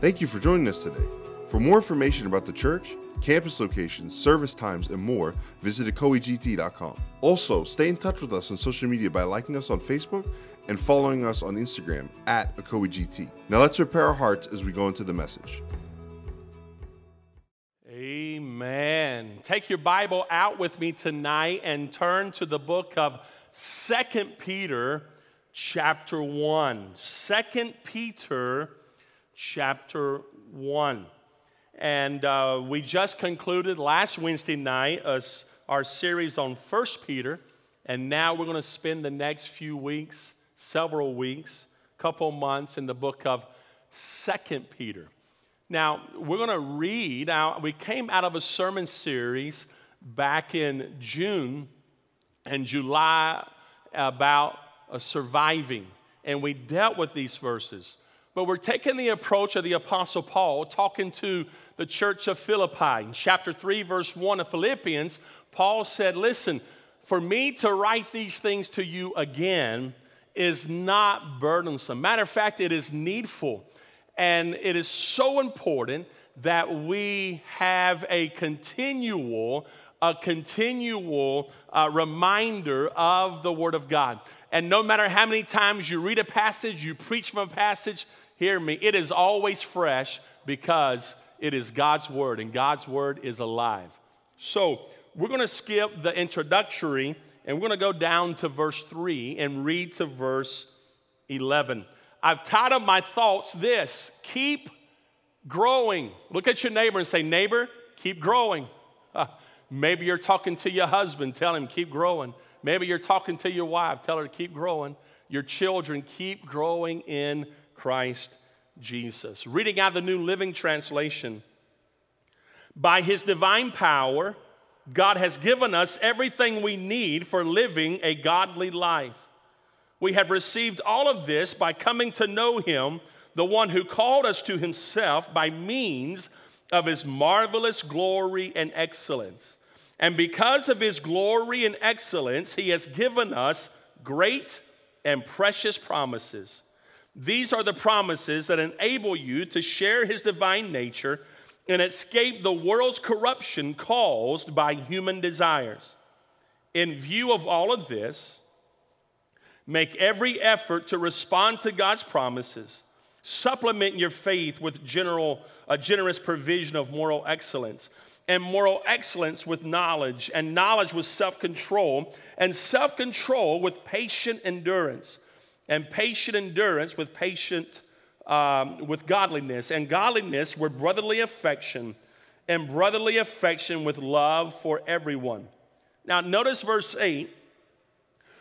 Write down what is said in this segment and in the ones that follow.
Thank you for joining us today. For more information about the church, campus locations, service times, and more, visit ecoegt.com. Also, stay in touch with us on social media by liking us on Facebook and following us on Instagram at ecoegt. Now let's prepare our hearts as we go into the message. Amen. Take your Bible out with me tonight and turn to the book of Second Peter chapter 1. 2 Peter chapter 1. And uh, we just concluded last Wednesday night us, our series on First Peter. And now we're going to spend the next few weeks, several weeks, couple months in the book of Second Peter. Now, we're going to read we came out of a sermon series back in June and July about uh, surviving, and we dealt with these verses. But we're taking the approach of the Apostle Paul, talking to the church of Philippi. In chapter 3, verse 1 of Philippians, Paul said, Listen, for me to write these things to you again is not burdensome. Matter of fact, it is needful. And it is so important that we have a continual, a continual uh, reminder of the Word of God. And no matter how many times you read a passage, you preach from a passage, hear me, it is always fresh because it is God's Word, and God's Word is alive. So we're going to skip the introductory and we're going to go down to verse 3 and read to verse 11. I've titled my thoughts this keep growing. Look at your neighbor and say, Neighbor, keep growing. maybe you're talking to your husband, tell him, keep growing. Maybe you're talking to your wife, tell her to keep growing. Your children, keep growing in Christ Jesus. Reading out the New Living Translation. By his divine power, God has given us everything we need for living a godly life. We have received all of this by coming to know Him, the one who called us to Himself by means of His marvelous glory and excellence. And because of His glory and excellence, He has given us great and precious promises. These are the promises that enable you to share His divine nature and escape the world's corruption caused by human desires. In view of all of this, Make every effort to respond to God's promises. Supplement your faith with general, a generous provision of moral excellence, and moral excellence with knowledge, and knowledge with self control, and self control with patient endurance, and patient endurance with patient um, with godliness, and godliness with brotherly affection, and brotherly affection with love for everyone. Now, notice verse 8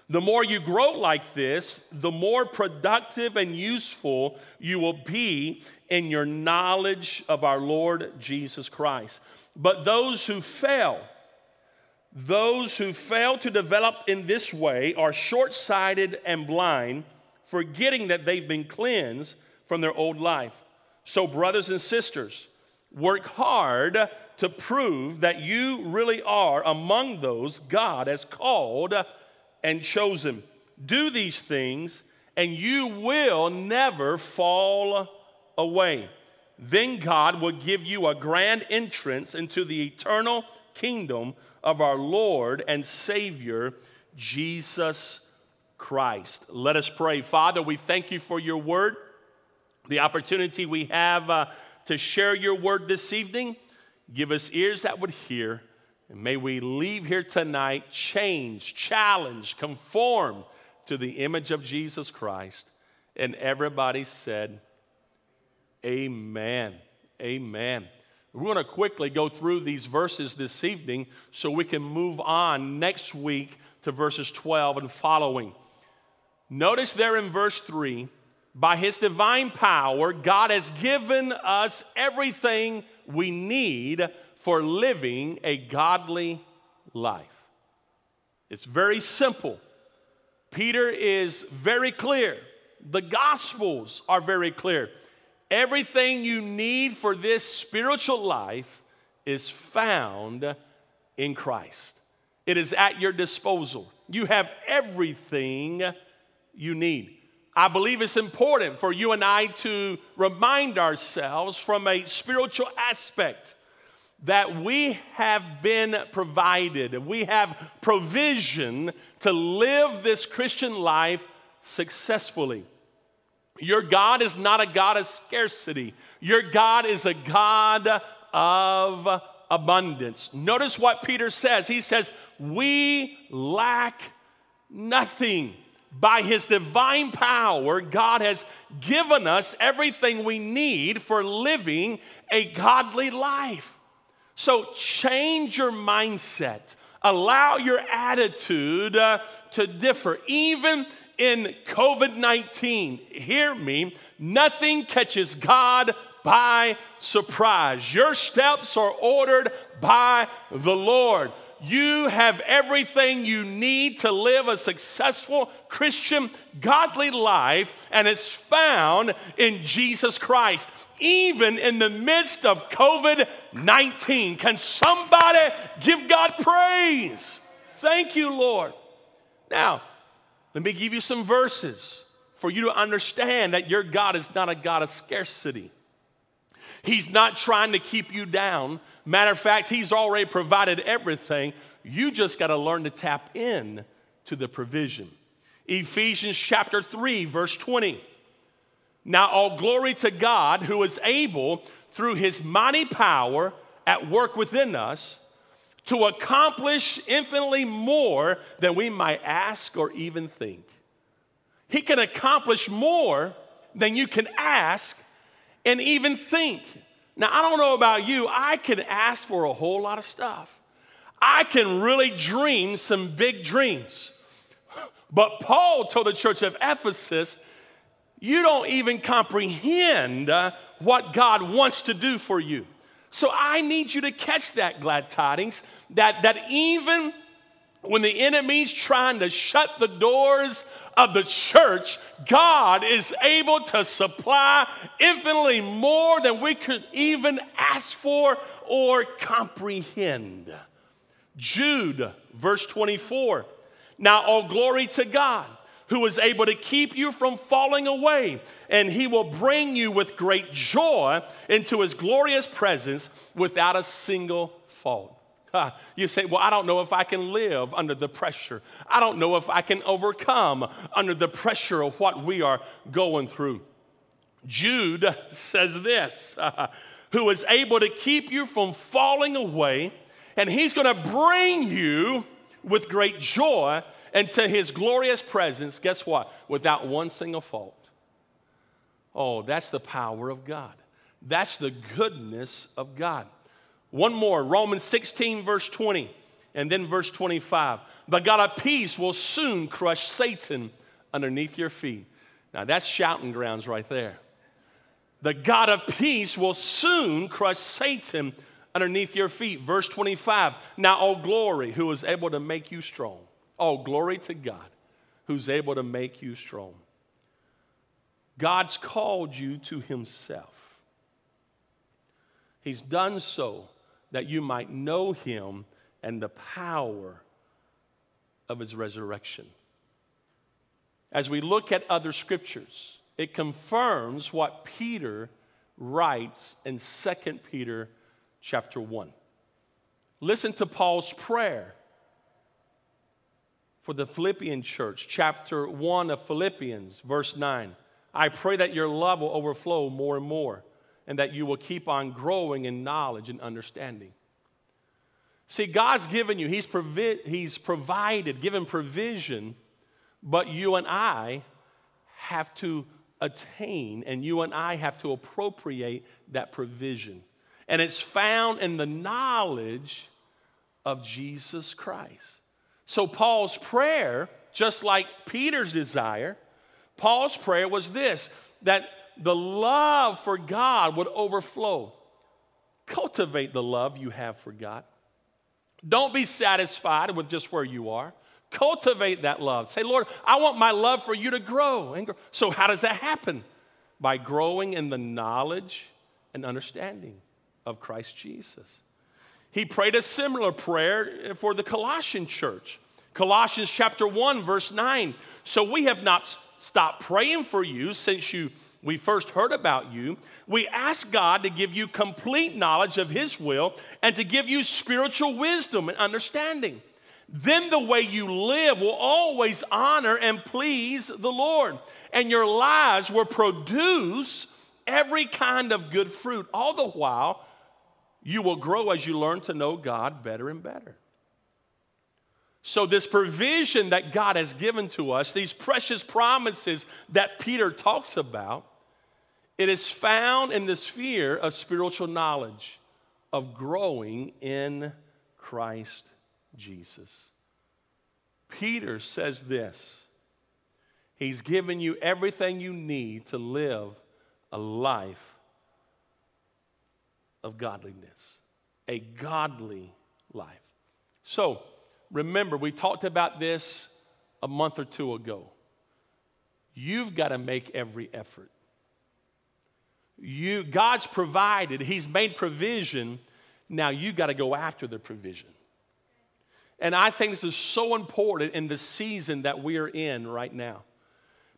the more you grow like this, the more productive and useful you will be in your knowledge of our Lord Jesus Christ. But those who fail, those who fail to develop in this way are short sighted and blind, forgetting that they've been cleansed from their old life. So, brothers and sisters, work hard to prove that you really are among those God has called and chosen. Do these things, and you will never fall away. Then God will give you a grand entrance into the eternal kingdom of our Lord and Savior, Jesus Christ. Let us pray. Father, we thank you for your word, the opportunity we have uh, to share your word this evening. Give us ears that would hear and may we leave here tonight changed, challenged, conformed to the image of Jesus Christ. And everybody said, Amen. Amen. We're going to quickly go through these verses this evening so we can move on next week to verses 12 and following. Notice there in verse 3 by his divine power, God has given us everything we need for living a godly life. It's very simple. Peter is very clear. The Gospels are very clear. Everything you need for this spiritual life is found in Christ. It is at your disposal. You have everything you need. I believe it's important for you and I to remind ourselves from a spiritual aspect that we have been provided, we have provision to live this Christian life successfully. Your God is not a God of scarcity, your God is a God of abundance. Notice what Peter says. He says, We lack nothing. By his divine power, God has given us everything we need for living a godly life. So change your mindset. Allow your attitude uh, to differ. Even in COVID 19, hear me, nothing catches God by surprise. Your steps are ordered by the Lord. You have everything you need to live a successful Christian, godly life, and it's found in Jesus Christ even in the midst of COVID 19. Can somebody give God praise? Thank you, Lord. Now, let me give you some verses for you to understand that your God is not a God of scarcity. He's not trying to keep you down. Matter of fact, He's already provided everything. You just got to learn to tap in to the provision. Ephesians chapter 3, verse 20. Now, all glory to God who is able, through his mighty power at work within us, to accomplish infinitely more than we might ask or even think. He can accomplish more than you can ask and even think. Now, I don't know about you, I can ask for a whole lot of stuff. I can really dream some big dreams. But Paul told the church of Ephesus, you don't even comprehend uh, what God wants to do for you. So I need you to catch that, glad tidings, that, that even when the enemy's trying to shut the doors of the church, God is able to supply infinitely more than we could even ask for or comprehend. Jude, verse 24. Now, all glory to God who is able to keep you from falling away, and he will bring you with great joy into his glorious presence without a single fault. you say, Well, I don't know if I can live under the pressure. I don't know if I can overcome under the pressure of what we are going through. Jude says this who is able to keep you from falling away, and he's going to bring you with great joy into his glorious presence, guess what? Without one single fault. Oh, that's the power of God. That's the goodness of God. One more, Romans 16, verse 20, and then verse 25. The God of peace will soon crush Satan underneath your feet. Now, that's shouting grounds right there. The God of peace will soon crush Satan underneath your feet. Verse 25. Now, O glory, who is able to make you strong. Oh, glory to God who's able to make you strong. God's called you to Himself. He's done so that you might know Him and the power of His resurrection. As we look at other scriptures, it confirms what Peter writes in 2 Peter chapter 1. Listen to Paul's prayer for the Philippian church, chapter 1 of Philippians, verse 9. I pray that your love will overflow more and more, and that you will keep on growing in knowledge and understanding. See, God's given you, He's, provi- he's provided, given provision, but you and I have to attain and you and I have to appropriate that provision. And it's found in the knowledge of Jesus Christ. So, Paul's prayer, just like Peter's desire, Paul's prayer was this that the love for God would overflow. Cultivate the love you have for God. Don't be satisfied with just where you are. Cultivate that love. Say, Lord, I want my love for you to grow. And grow. So, how does that happen? By growing in the knowledge and understanding of Christ Jesus. He prayed a similar prayer for the Colossian church. Colossians chapter 1, verse 9. So we have not stopped praying for you since you we first heard about you. We ask God to give you complete knowledge of His will and to give you spiritual wisdom and understanding. Then the way you live will always honor and please the Lord, and your lives will produce every kind of good fruit. All the while, you will grow as you learn to know God better and better. So, this provision that God has given to us, these precious promises that Peter talks about, it is found in the sphere of spiritual knowledge, of growing in Christ Jesus. Peter says this He's given you everything you need to live a life of godliness, a godly life. So, remember, we talked about this a month or two ago. You've got to make every effort. You, God's provided, He's made provision. Now you got to go after the provision. And I think this is so important in the season that we are in right now.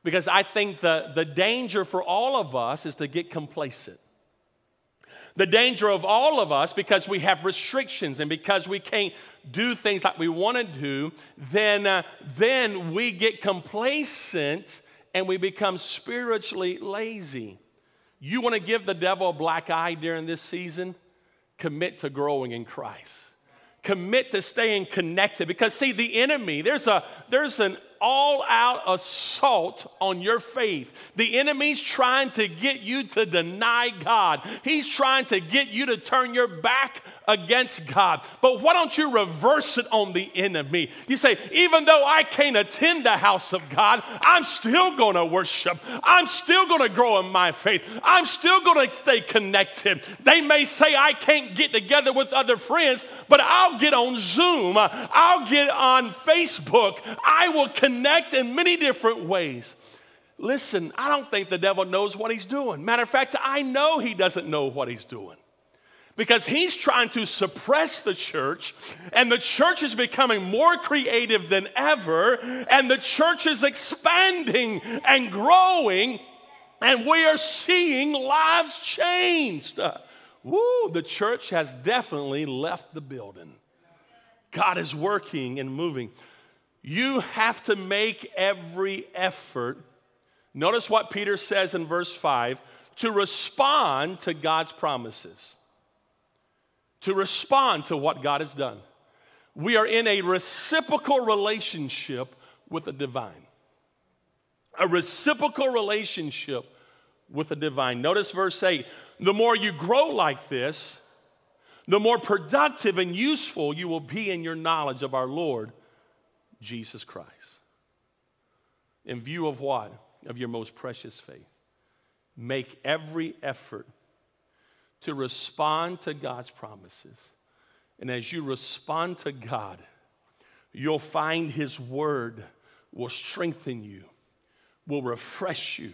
Because I think the, the danger for all of us is to get complacent. The danger of all of us, because we have restrictions and because we can't do things like we want to do, then, uh, then we get complacent and we become spiritually lazy. You want to give the devil a black eye during this season? Commit to growing in Christ. Commit to staying connected because see the enemy there's a there's an all out assault on your faith. The enemy's trying to get you to deny God, he's trying to get you to turn your back against God. But why don't you reverse it on the enemy? You say, even though I can't attend the house of God, I'm still going to worship. I'm still going to grow in my faith. I'm still going to stay connected. They may say I can't get together with other friends, but I'll get on Zoom. I'll get on Facebook. I will connect in many different ways. Listen, I don't think the devil knows what he's doing. Matter of fact, I know he doesn't know what he's doing because he's trying to suppress the church, and the church is becoming more creative than ever, and the church is expanding and growing, and we are seeing lives changed. Woo, the church has definitely left the building. God is working and moving. You have to make every effort. Notice what Peter says in verse 5 to respond to God's promises. To respond to what God has done. We are in a reciprocal relationship with the divine. A reciprocal relationship with the divine. Notice verse 8 the more you grow like this, the more productive and useful you will be in your knowledge of our Lord Jesus Christ. In view of what? Of your most precious faith. Make every effort to respond to God's promises. And as you respond to God, you'll find His Word will strengthen you, will refresh you,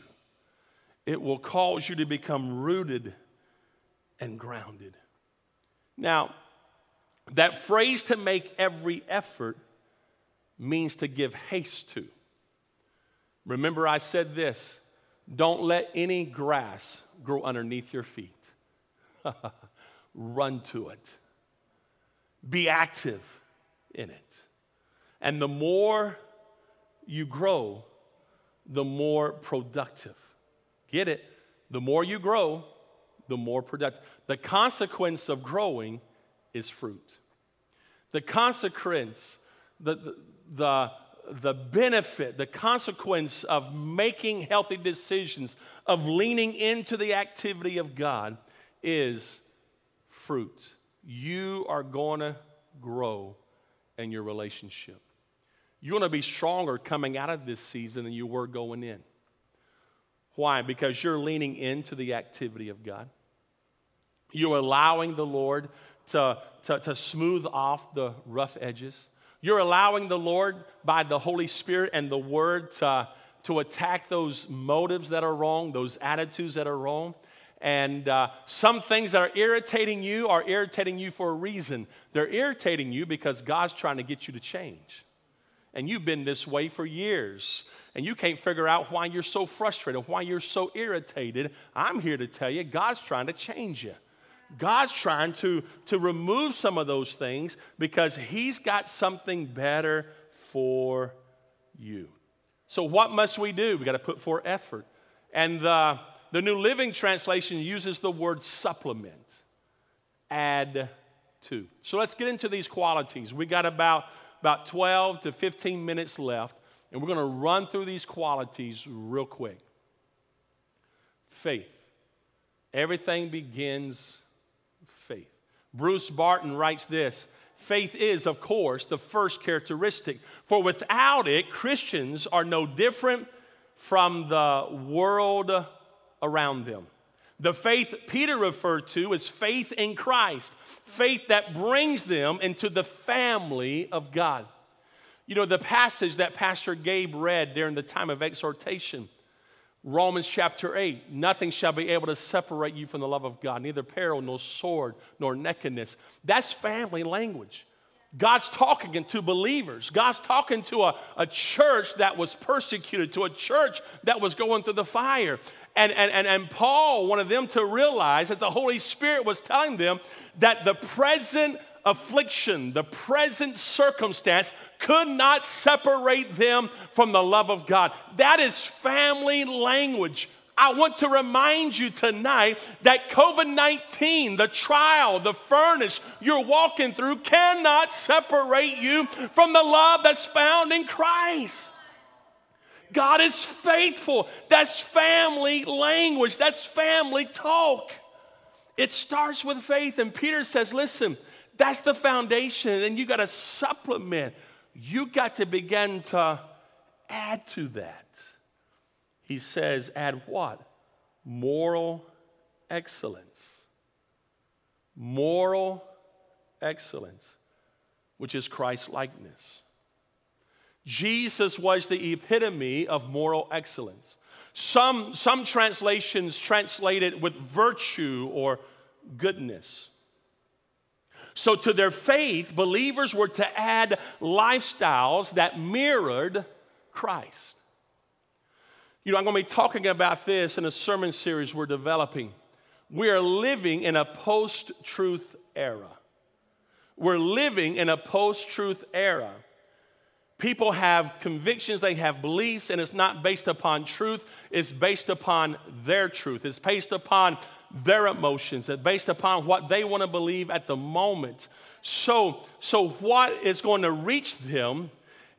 it will cause you to become rooted and grounded. Now, that phrase to make every effort means to give haste to. Remember, I said this don't let any grass grow underneath your feet. Run to it, be active in it. And the more you grow, the more productive. Get it? The more you grow, the more productive. The consequence of growing is fruit. The consequence, the, the, the, the benefit, the consequence of making healthy decisions, of leaning into the activity of God is fruit. You are going to grow in your relationship. You're going to be stronger coming out of this season than you were going in. Why? Because you're leaning into the activity of God. You're allowing the Lord to, to, to smooth off the rough edges. You're allowing the Lord, by the Holy Spirit and the Word, to, to attack those motives that are wrong, those attitudes that are wrong. And uh, some things that are irritating you are irritating you for a reason. They're irritating you because God's trying to get you to change. and you've been this way for years and you can't figure out why you're so frustrated, why you're so irritated, I'm here to tell you God's trying to change you. God's trying to, to remove some of those things because He's got something better for you. So, what must we do? We got to put forth effort. And the, the New Living Translation uses the word supplement, add to. So, let's get into these qualities. We got about, about 12 to 15 minutes left. And we're going to run through these qualities real quick. Faith. Everything begins. Bruce Barton writes this Faith is, of course, the first characteristic, for without it, Christians are no different from the world around them. The faith Peter referred to is faith in Christ, faith that brings them into the family of God. You know, the passage that Pastor Gabe read during the time of exhortation, Romans chapter 8, nothing shall be able to separate you from the love of God, neither peril, nor sword, nor nakedness. That's family language. God's talking to believers. God's talking to a, a church that was persecuted, to a church that was going through the fire. And, and, and, and Paul wanted them to realize that the Holy Spirit was telling them that the present affliction, the present circumstance could not separate them from the love of God. That is family language. I want to remind you tonight that COVID 19, the trial, the furnace you're walking through, cannot separate you from the love that's found in Christ. God is faithful. That's family language, that's family talk. It starts with faith. And Peter says, Listen, that's the foundation. And you got to supplement. You got to begin to add to that. He says, add what? Moral excellence. Moral excellence, which is Christ likeness. Jesus was the epitome of moral excellence. Some, some translations translate it with virtue or goodness. So, to their faith, believers were to add lifestyles that mirrored Christ. You know, I'm going to be talking about this in a sermon series we're developing. We are living in a post truth era. We're living in a post truth era. People have convictions, they have beliefs, and it's not based upon truth, it's based upon their truth. It's based upon their emotions and based upon what they want to believe at the moment. So, so what is going to reach them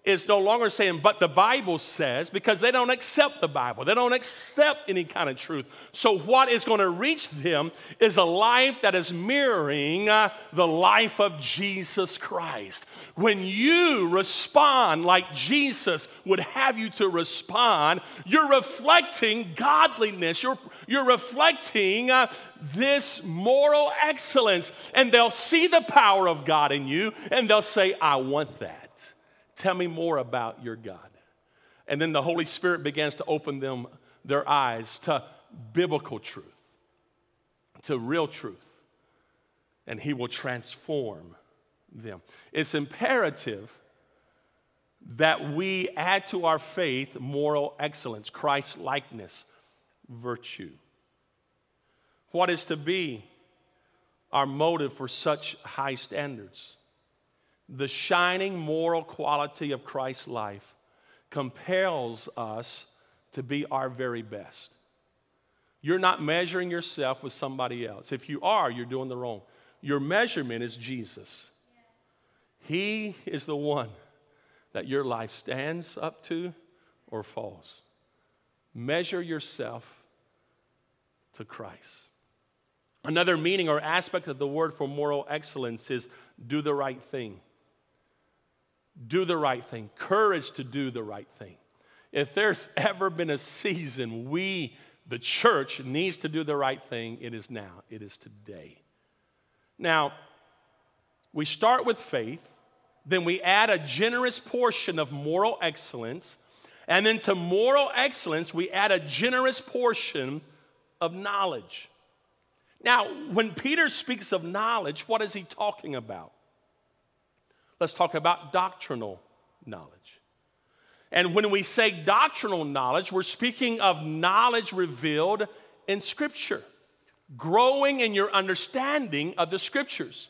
is no longer saying, but the Bible says, because they don't accept the Bible. They don't accept any kind of truth. So, what is going to reach them is a life that is mirroring uh, the life of Jesus Christ. When you respond like Jesus would have you to respond, you're reflecting godliness. You're, you're reflecting uh, this moral excellence. And they'll see the power of God in you and they'll say, I want that. Tell me more about your God. And then the Holy Spirit begins to open them their eyes to biblical truth, to real truth, and He will transform them. It's imperative that we add to our faith moral excellence, Christ likeness, virtue. What is to be our motive for such high standards? the shining moral quality of Christ's life compels us to be our very best. You're not measuring yourself with somebody else. If you are, you're doing the wrong. Your measurement is Jesus. He is the one that your life stands up to or falls. Measure yourself to Christ. Another meaning or aspect of the word for moral excellence is do the right thing do the right thing, courage to do the right thing. If there's ever been a season we, the church, needs to do the right thing, it is now. It is today. Now, we start with faith, then we add a generous portion of moral excellence, and then to moral excellence, we add a generous portion of knowledge. Now, when Peter speaks of knowledge, what is he talking about? Let's talk about doctrinal knowledge. And when we say doctrinal knowledge, we're speaking of knowledge revealed in Scripture, growing in your understanding of the Scriptures.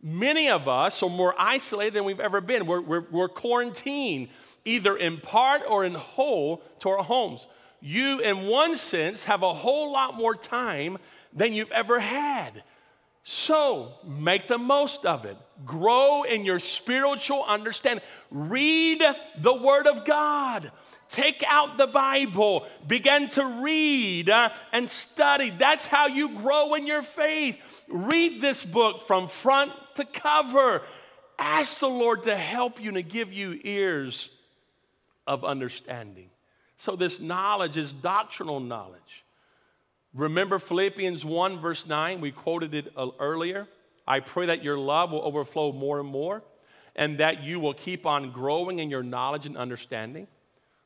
Many of us are more isolated than we've ever been. We're, we're, we're quarantined, either in part or in whole, to our homes. You, in one sense, have a whole lot more time than you've ever had. So make the most of it. Grow in your spiritual understanding. Read the Word of God. Take out the Bible. Begin to read uh, and study. That's how you grow in your faith. Read this book from front to cover. Ask the Lord to help you and to give you ears of understanding. So, this knowledge is doctrinal knowledge. Remember Philippians 1, verse 9? We quoted it uh, earlier. I pray that your love will overflow more and more and that you will keep on growing in your knowledge and understanding.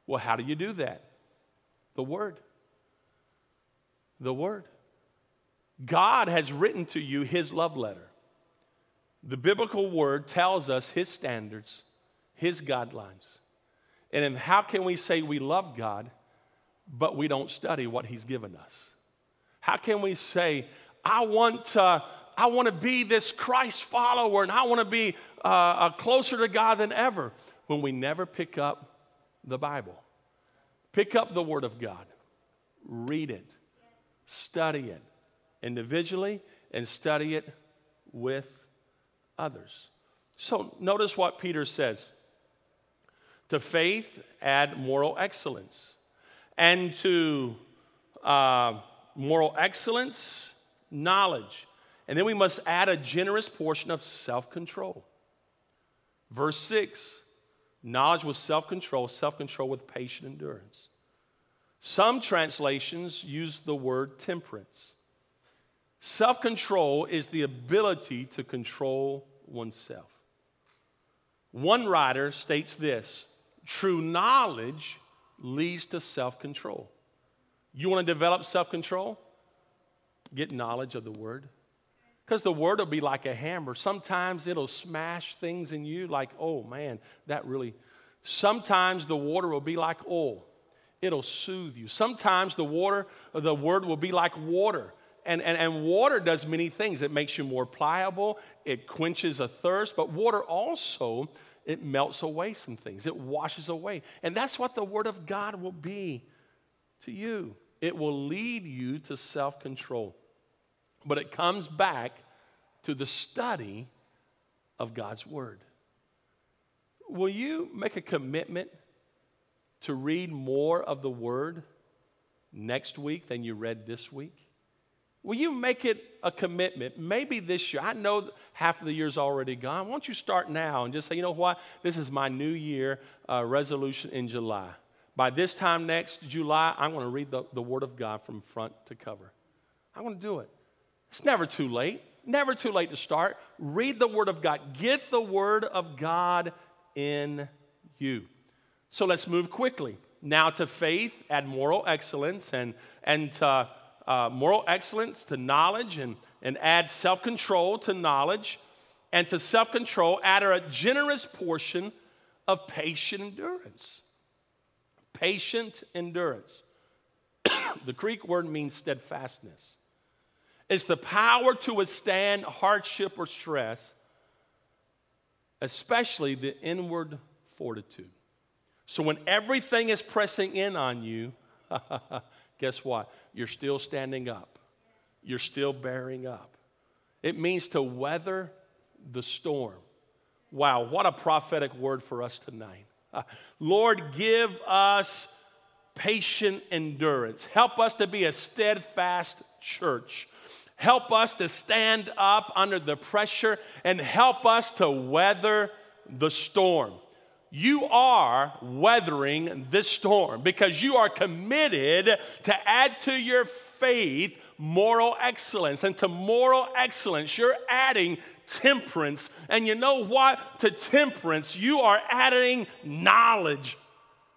Well, how do you do that? The Word. The Word. God has written to you His love letter. The biblical Word tells us His standards, His guidelines. And how can we say we love God, but we don't study what He's given us? How can we say, I want to, I want to be this Christ follower and I want to be uh, closer to God than ever when we never pick up the Bible? Pick up the Word of God, read it, study it individually, and study it with others. So notice what Peter says. To faith, add moral excellence. And to uh, moral excellence, knowledge. And then we must add a generous portion of self control. Verse 6 knowledge with self control, self control with patient endurance. Some translations use the word temperance. Self control is the ability to control oneself. One writer states this true knowledge leads to self control. You want to develop self control? Get knowledge of the Word. Because the Word will be like a hammer. Sometimes it'll smash things in you, like, oh man, that really. Sometimes the water will be like oil, it'll soothe you. Sometimes the water, the Word will be like water. And, and, and water does many things. It makes you more pliable, it quenches a thirst, but water also, it melts away some things, it washes away. And that's what the Word of God will be to you. It will lead you to self control. But it comes back to the study of God's Word. Will you make a commitment to read more of the Word next week than you read this week? Will you make it a commitment? Maybe this year. I know half of the year's already gone. Why don't you start now and just say, you know what? This is my new year uh, resolution in July. By this time next July, I'm going to read the, the Word of God from front to cover. I'm going to do it. It's never too late. Never too late to start. Read the Word of God. Get the Word of God in you. So let's move quickly. Now to faith, add moral excellence, and, and to uh, moral excellence to knowledge, and, and add self control to knowledge, and to self control, add a generous portion of patient endurance patient endurance. the Greek word means steadfastness. It's the power to withstand hardship or stress, especially the inward fortitude. So when everything is pressing in on you, guess what? You're still standing up. You're still bearing up. It means to weather the storm. Wow, what a prophetic word for us tonight. Uh, Lord, give us patient endurance. Help us to be a steadfast church. Help us to stand up under the pressure and help us to weather the storm. You are weathering this storm because you are committed to add to your faith moral excellence. And to moral excellence, you're adding temperance. And you know what? To temperance, you are adding knowledge.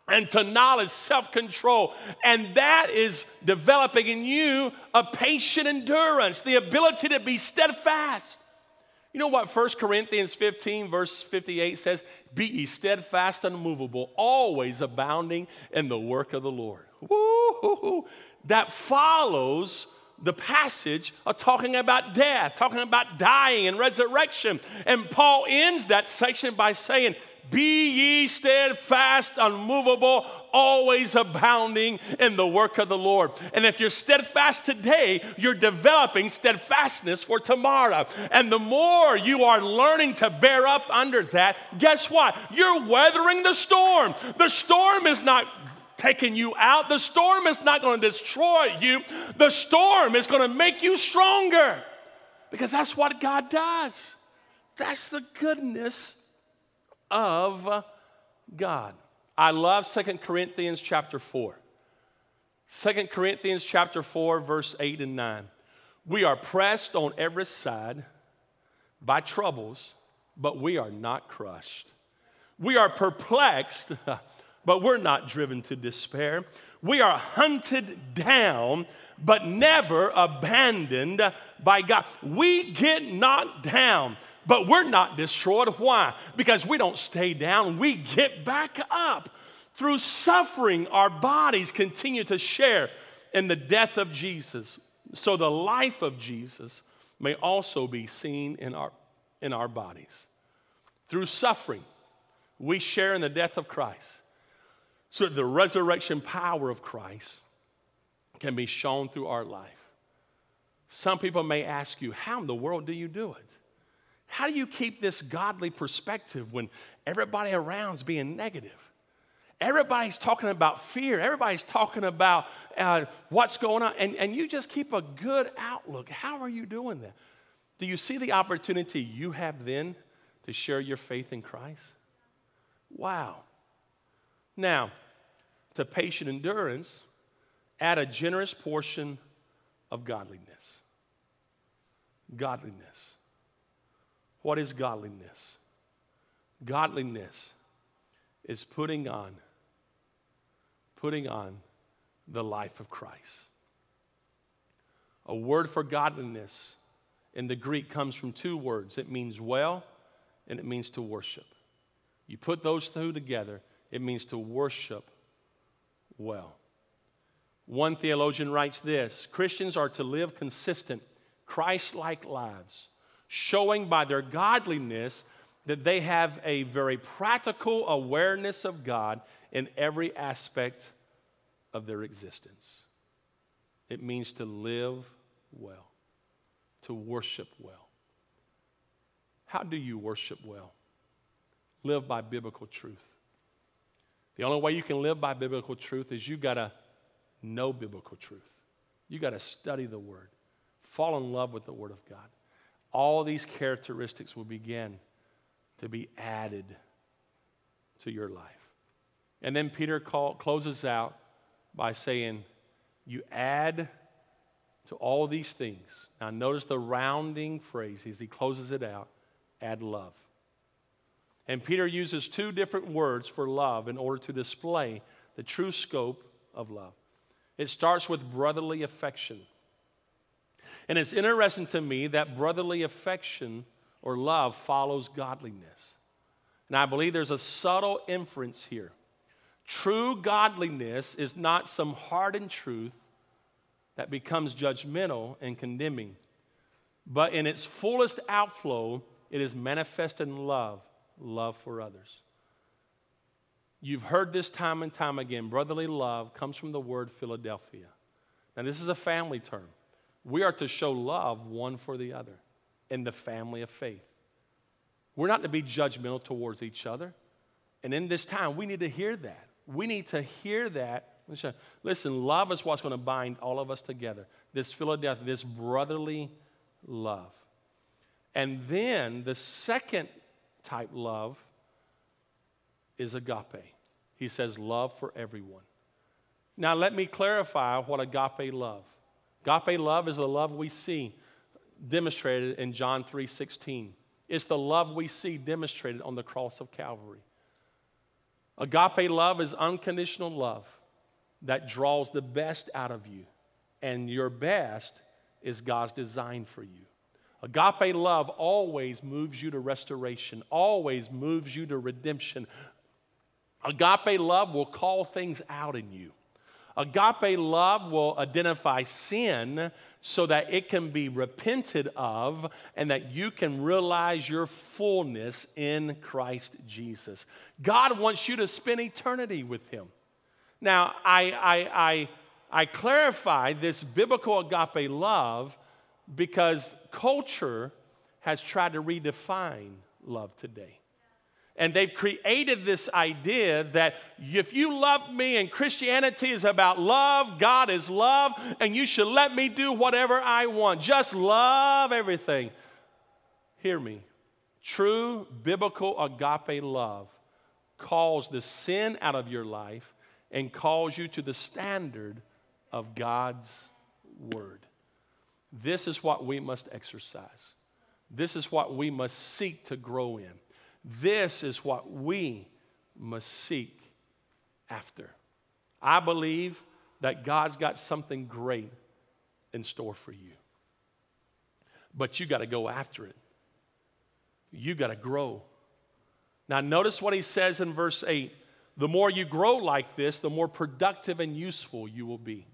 And to knowledge, self control. And that is developing in you a patient endurance, the ability to be steadfast. You know what 1 Corinthians 15, verse 58 says? Be ye steadfast, unmovable, always abounding in the work of the Lord. Woo-hoo-hoo. That follows the passage of talking about death, talking about dying and resurrection. And Paul ends that section by saying, Be ye steadfast, unmovable, always abounding in the work of the Lord. And if you're steadfast today, you're developing steadfastness for tomorrow. And the more you are learning to bear up under that, guess what? You're weathering the storm. The storm is not taking you out. The storm is not going to destroy you. The storm is going to make you stronger because that's what God does. That's the goodness of God. I love Second Corinthians chapter 4. 2 Corinthians chapter 4, verse 8 and 9. We are pressed on every side by troubles, but we are not crushed. We are perplexed, but we're not driven to despair. We are hunted down, but never abandoned by God. We get knocked down, but we're not destroyed. Why? Because we don't stay down, we get back up. Through suffering, our bodies continue to share in the death of Jesus. So the life of Jesus may also be seen in our, in our bodies. Through suffering, we share in the death of Christ. So the resurrection power of Christ can be shown through our life. Some people may ask you, How in the world do you do it? How do you keep this godly perspective when everybody around is being negative? Everybody's talking about fear. Everybody's talking about uh, what's going on. And, and you just keep a good outlook. How are you doing that? Do you see the opportunity you have then to share your faith in Christ? Wow. Now, to patient endurance, add a generous portion of godliness. Godliness. What is godliness? Godliness is putting on putting on the life of Christ. A word for godliness in the Greek comes from two words it means well and it means to worship. You put those two together, it means to worship well. One theologian writes this Christians are to live consistent, Christ like lives, showing by their godliness that they have a very practical awareness of God in every aspect of their existence. It means to live well, to worship well. How do you worship well? Live by biblical truth. The only way you can live by biblical truth is you got to know biblical truth. You got to study the Word, fall in love with the Word of God. All these characteristics will begin to be added to your life. And then Peter call, closes out by saying, You add to all these things. Now, notice the rounding phrase as he closes it out add love. And Peter uses two different words for love in order to display the true scope of love. It starts with brotherly affection. And it's interesting to me that brotherly affection or love follows godliness. And I believe there's a subtle inference here. True godliness is not some hardened truth that becomes judgmental and condemning, but in its fullest outflow, it is manifest in love, love for others. You've heard this time and time again. Brotherly love comes from the word Philadelphia. Now, this is a family term. We are to show love one for the other in the family of faith. We're not to be judgmental towards each other. And in this time, we need to hear that. We need to hear that. Listen, love is what's going to bind all of us together. This Philadelphia, this brotherly love. And then the second type love is agape. He says love for everyone. Now let me clarify what agape love. Agape love is the love we see demonstrated in John 3:16. It's the love we see demonstrated on the cross of Calvary. Agape love is unconditional love that draws the best out of you, and your best is God's design for you. Agape love always moves you to restoration, always moves you to redemption. Agape love will call things out in you. Agape love will identify sin so that it can be repented of and that you can realize your fullness in Christ Jesus. God wants you to spend eternity with Him. Now, I, I, I, I clarify this biblical agape love because culture has tried to redefine love today. And they've created this idea that if you love me and Christianity is about love, God is love, and you should let me do whatever I want. Just love everything. Hear me. True biblical agape love calls the sin out of your life and calls you to the standard of God's word. This is what we must exercise. This is what we must seek to grow in. This is what we must seek after. I believe that God's got something great in store for you. But you got to go after it. You got to grow. Now, notice what he says in verse 8 the more you grow like this, the more productive and useful you will be.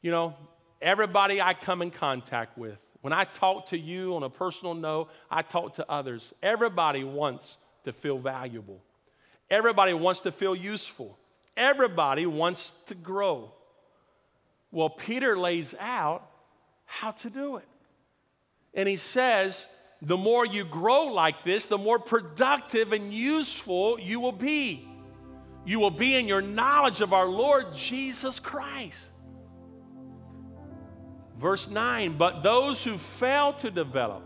You know, everybody I come in contact with, when I talk to you on a personal note, I talk to others. Everybody wants to feel valuable. Everybody wants to feel useful. Everybody wants to grow. Well, Peter lays out how to do it. And he says, the more you grow like this, the more productive and useful you will be. You will be in your knowledge of our Lord Jesus Christ. Verse 9, but those who fail to develop,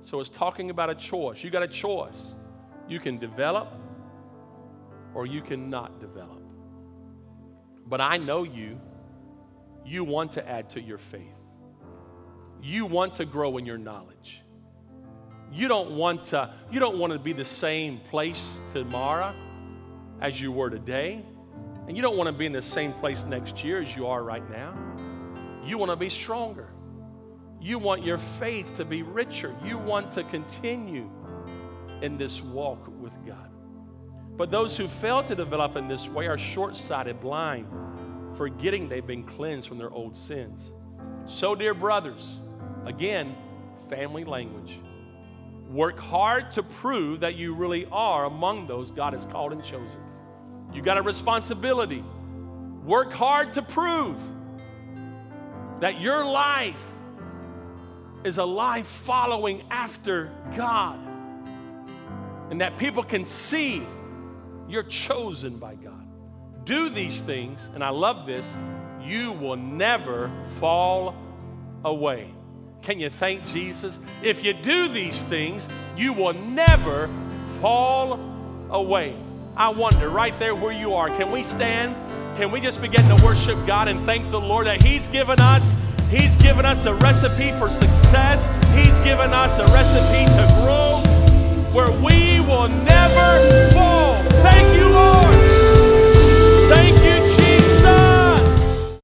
so it's talking about a choice. You got a choice. You can develop or you cannot develop. But I know you. You want to add to your faith. You want to grow in your knowledge. You don't want to, you don't want to be the same place tomorrow as you were today. And you don't want to be in the same place next year as you are right now. You want to be stronger. You want your faith to be richer. You want to continue in this walk with God. But those who fail to develop in this way are short sighted, blind, forgetting they've been cleansed from their old sins. So, dear brothers, again, family language. Work hard to prove that you really are among those God has called and chosen. You got a responsibility. Work hard to prove that your life is a life following after God and that people can see you're chosen by God. Do these things, and I love this, you will never fall away. Can you thank Jesus? If you do these things, you will never fall away. I wonder, right there where you are, can we stand? can we just begin to worship God and thank the Lord that He's given us? He's given us a recipe for success. He's given us a recipe to grow where we will never fall. Thank you, Lord. Thank